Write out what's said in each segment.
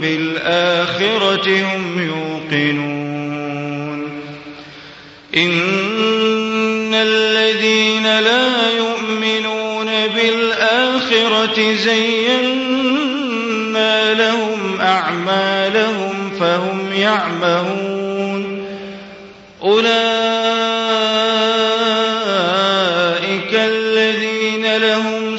بالآخرة هم يوقنون. إن الذين لا يؤمنون بالآخرة زينا لهم أعمالهم فهم يعمهون. أولئك الذين لهم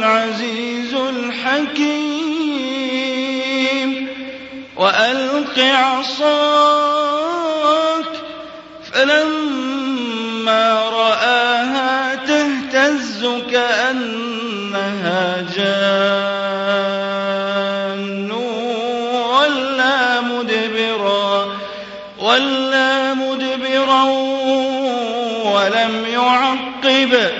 العزيز الحكيم. وألق عصاك. فلما رآها تهتز كأنها جان. ولا مدبرا ولا مدبرا ولم يعقب.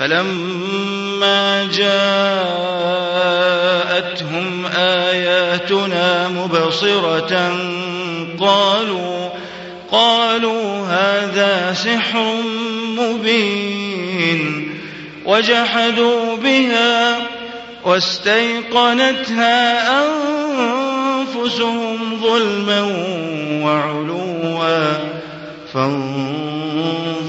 فلما جاءتهم آياتنا مبصرة قالوا قالوا هذا سحر مبين وجحدوا بها واستيقنتها أنفسهم ظلما وعلوا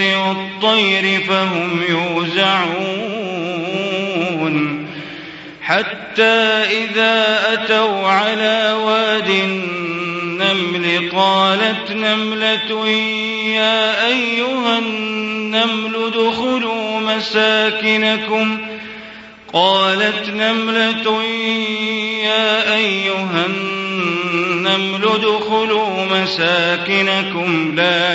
والطير فهم يوزعون. حتى إذا أتوا على واد النمل قالت نملة يا أيها النمل ادخلوا مساكنكم. قالت نملة يا أيها النمل ادخلوا مساكنكم لا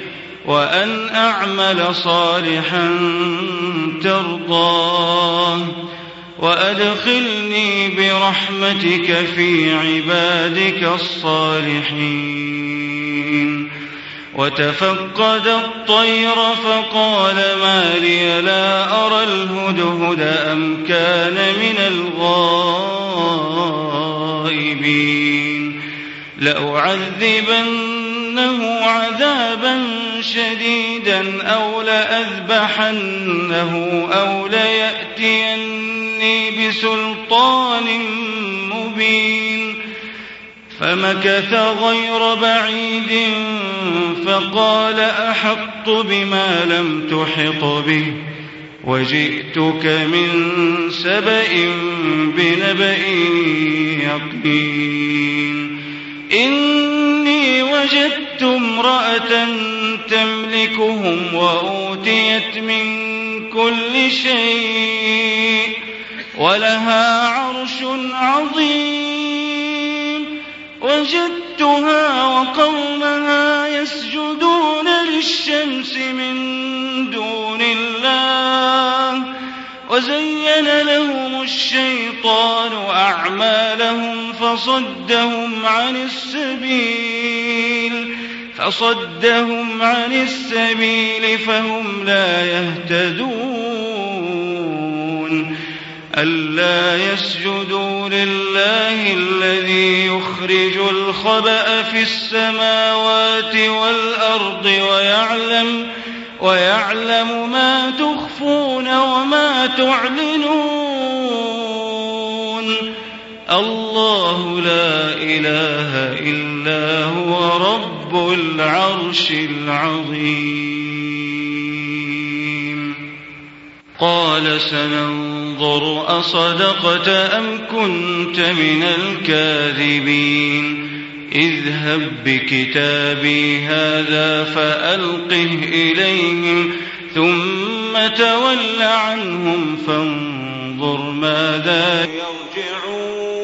وأن أعمل صالحا ترضاه وأدخلني برحمتك في عبادك الصالحين وتفقد الطير فقال ما لي لا أرى الهدهد أم كان من الغائبين لأعذبنه عذابا شديدا أو لأذبحنه أو ليأتيني بسلطان مبين فمكث غير بعيد فقال أحط بما لم تحط به وجئتك من سبأ بنبأ يقين إني وجدت امرأة تملكهم وأوتيت من كل شيء ولها عرش عظيم. وجدتها وقومها يسجدون للشمس من دون وزين لهم الشيطان أعمالهم فصدهم عن السبيل فصدهم عن السبيل فهم لا يهتدون. ألا يسجدوا لله الذي يخرج الخبأ في السماوات والأرض ويعلم ويعلم ما تخفون وما تعلنون. الله لا إله إلا هو رب العرش العظيم. قال سننظر أصدقت أم كنت من الكاذبين. اذهب بكتابي هذا فألقه إليهم. ثم تول عنهم فانظر ماذا يرجعون.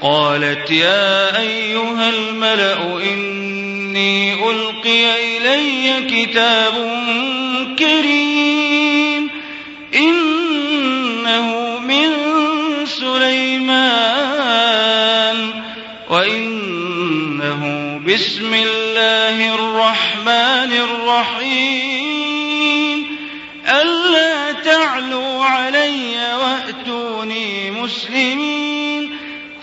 قالت يا أيها الملأ إني ألقي إلي كتاب كريم إنه من سليمان وإنه بسم الله الرحمن الرحيم.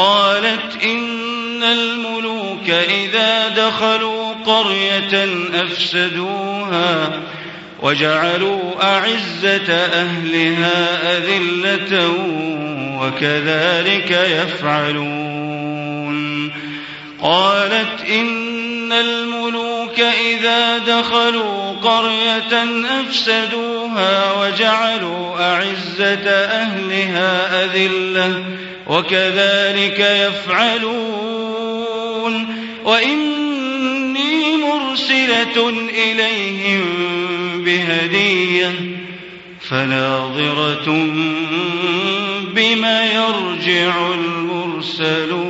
قالت إن الملوك إذا دخلوا قرية أفسدوها وجعلوا أعزة أهلها أذلة وكذلك يفعلون. قالت إن الملوك إذا دخلوا قرية أفسدوها وجعلوا أعزة أهلها أذلة وكذلك يفعلون وإني مرسلة إليهم بهدية فناظرة بما يرجع المرسلون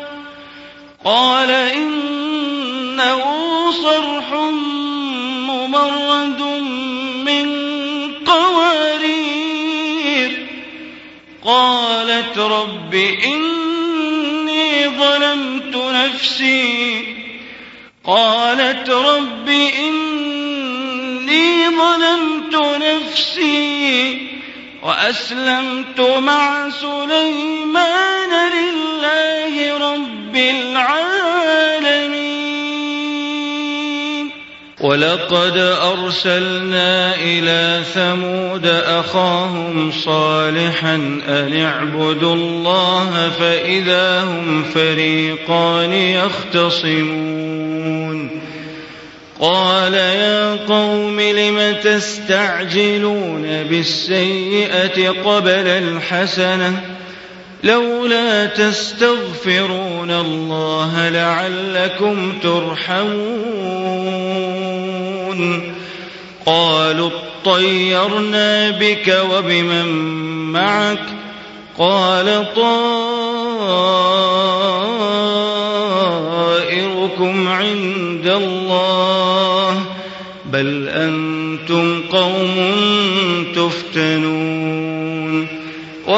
قال إنه صرح ممرد من قوارير. قالت رب إني ظلمت نفسي. قالت رب إني ظلمت نفسي وأسلمت مع سليمان لله رب العالمين. ولقد أرسلنا إلى ثمود أخاهم صالحا أن اعبدوا الله فإذا هم فريقان يختصمون. قال يا قوم لم تستعجلون بالسيئة قبل الحسنة؟ لولا تستغفرون الله لعلكم ترحمون. قالوا اطيرنا بك وبمن معك؟ قال طائركم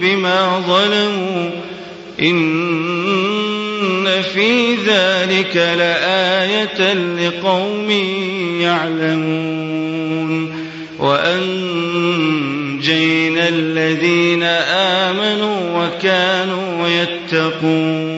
بما ظلموا إن في ذلك لآية لقوم يعلمون وأنجينا الذين آمنوا وكانوا يتقون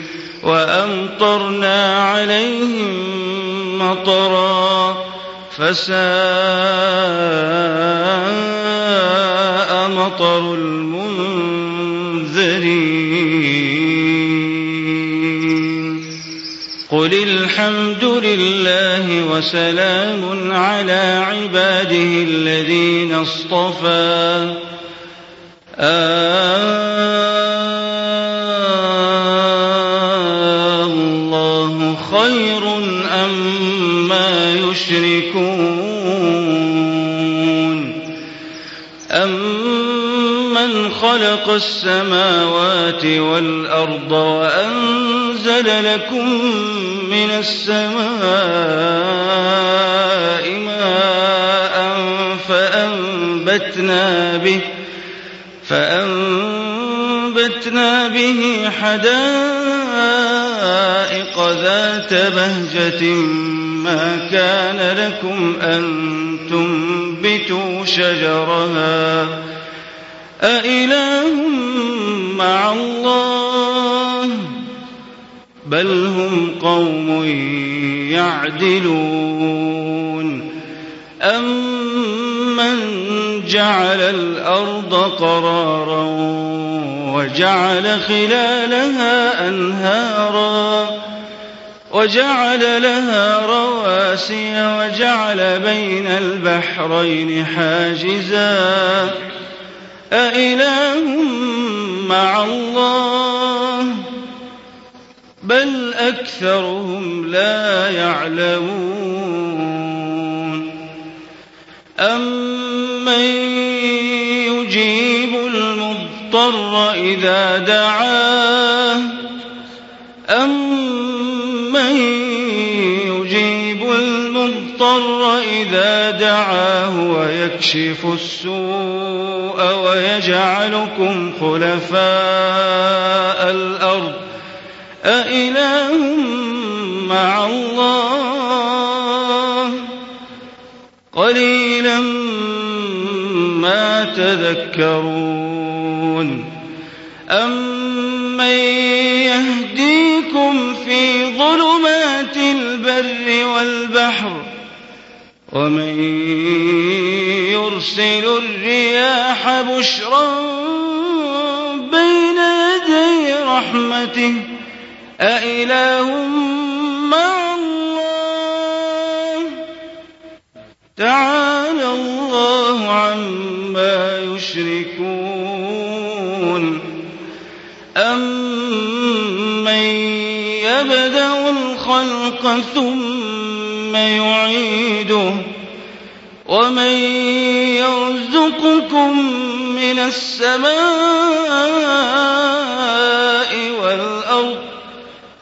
وأمطرنا عليهم مطرا فساء مطر المنذرين. قل الحمد لله وسلام على عباده الذين اصطفى. آه يشركون أمن خلق السماوات والأرض وأنزل لكم من السماء ماء فأنبتنا به فأنبتنا به حدائق ذات بهجة ما كان لكم أن تنبتوا شجرها أإله مع الله بل هم قوم يعدلون أمن جعل الأرض قرارا وجعل خلالها أنهارا وجعل لها رواسي وجعل بين البحرين حاجزا. أإله مع الله؟ بل أكثرهم لا يعلمون. أمن يجيب المضطر إذا دعاه؟ أمن المضطر إذا دعاه ويكشف السوء ويجعلكم خلفاء الأرض. أإله مع الله. قليلا ما تذكرون. أمن يهديكم في ظلمات البر والبحر ومن يرسل الرياح بشرا بين يدي رحمته أإله مع الله؟ تعالى الله عما يشركون. أمن يبدأ الخلق ثم يعيده ومن يرزقكم من السماء والأرض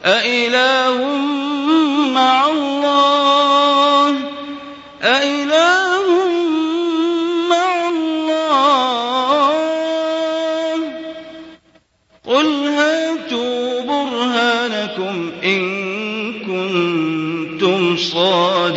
أإله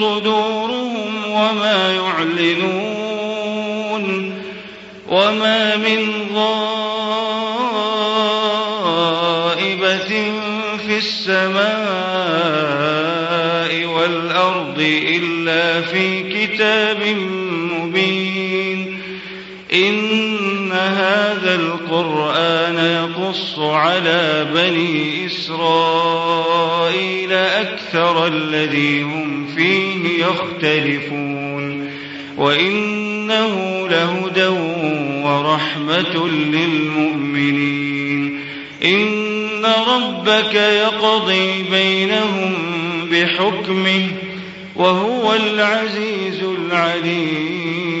صدورهم وما يعلنون وما من غائبة في السماء والأرض إلا في كتاب مبين إن القرآن يقص على بني إسرائيل أكثر الذي هم فيه يختلفون وإنه لهدى ورحمة للمؤمنين إن ربك يقضي بينهم بحكمه وهو العزيز العليم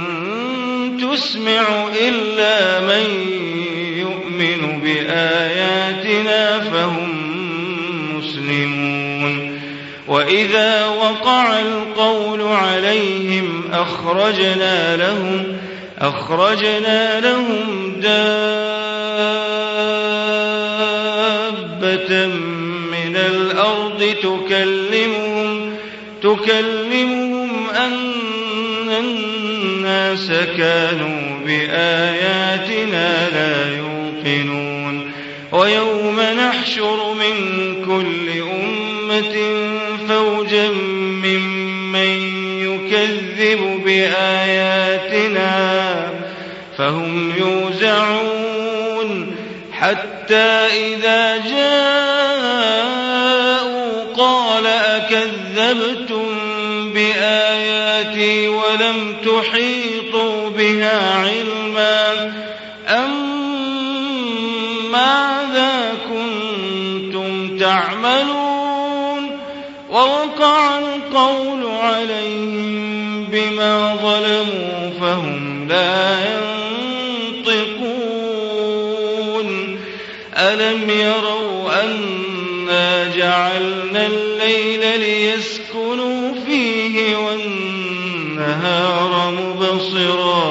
تسمع إلا من يؤمن بآياتنا فهم مسلمون. وإذا وقع القول عليهم أخرجنا لهم أخرجنا لهم دابة من الأرض تكلمهم تكلمهم أن الناس كانوا بآياتنا لا يوقنون. ويوم نحشر من كل أمة فوجا ممن يكذب بآياتنا فهم يوزعون. حتى إذا جاءوا قال أكذبتم بآياتي ولم تحيطوا بها علما. أم ماذا كنتم تعملون ووقع القول عليهم بما ظلموا فهم لا ينطقون. ألم يروا أنا جعلنا الليل ليسكنوا فيه والنهار مبصرا.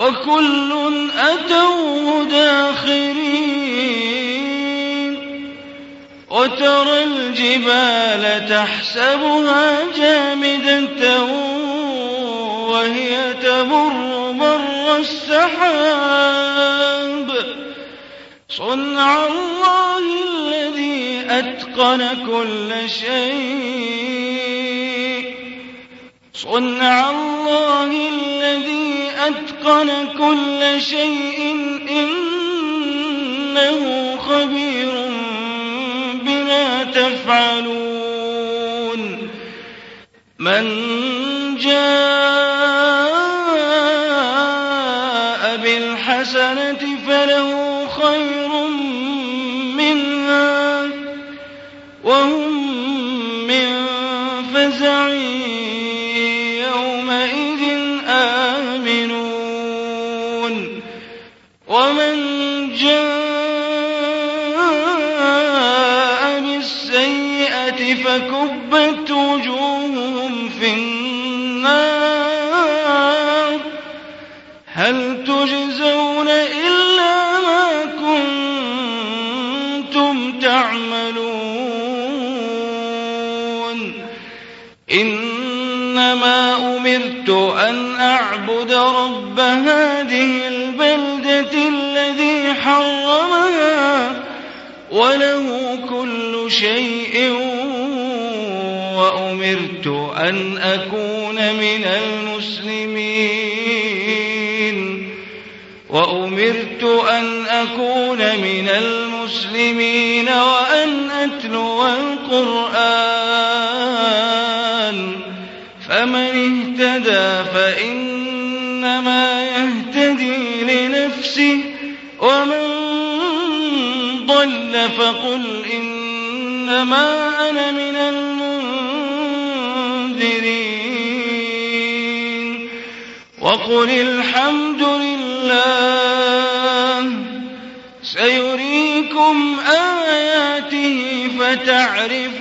وكل أتوا داخرين وترى الجبال تحسبها جامدة وهي تمر مر السحاب. صنع الله الذي أتقن كل شيء. صنع الله الذي أتقن كل شيء إنه خبير بما تفعلون. من جاء أن أكون من المسلمين وأمرت أن أكون من المسلمين وأن أتلو القرآن فمن اهتدى فإنما يهتدي لنفسه ومن ضل فقل إنما أنا من المنذرين وقل الحمد لله. سيريكم آياته فتعرفونها.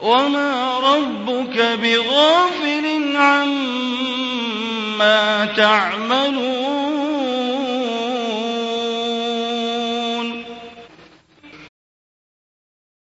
وما ربك بغافل عما تعملون.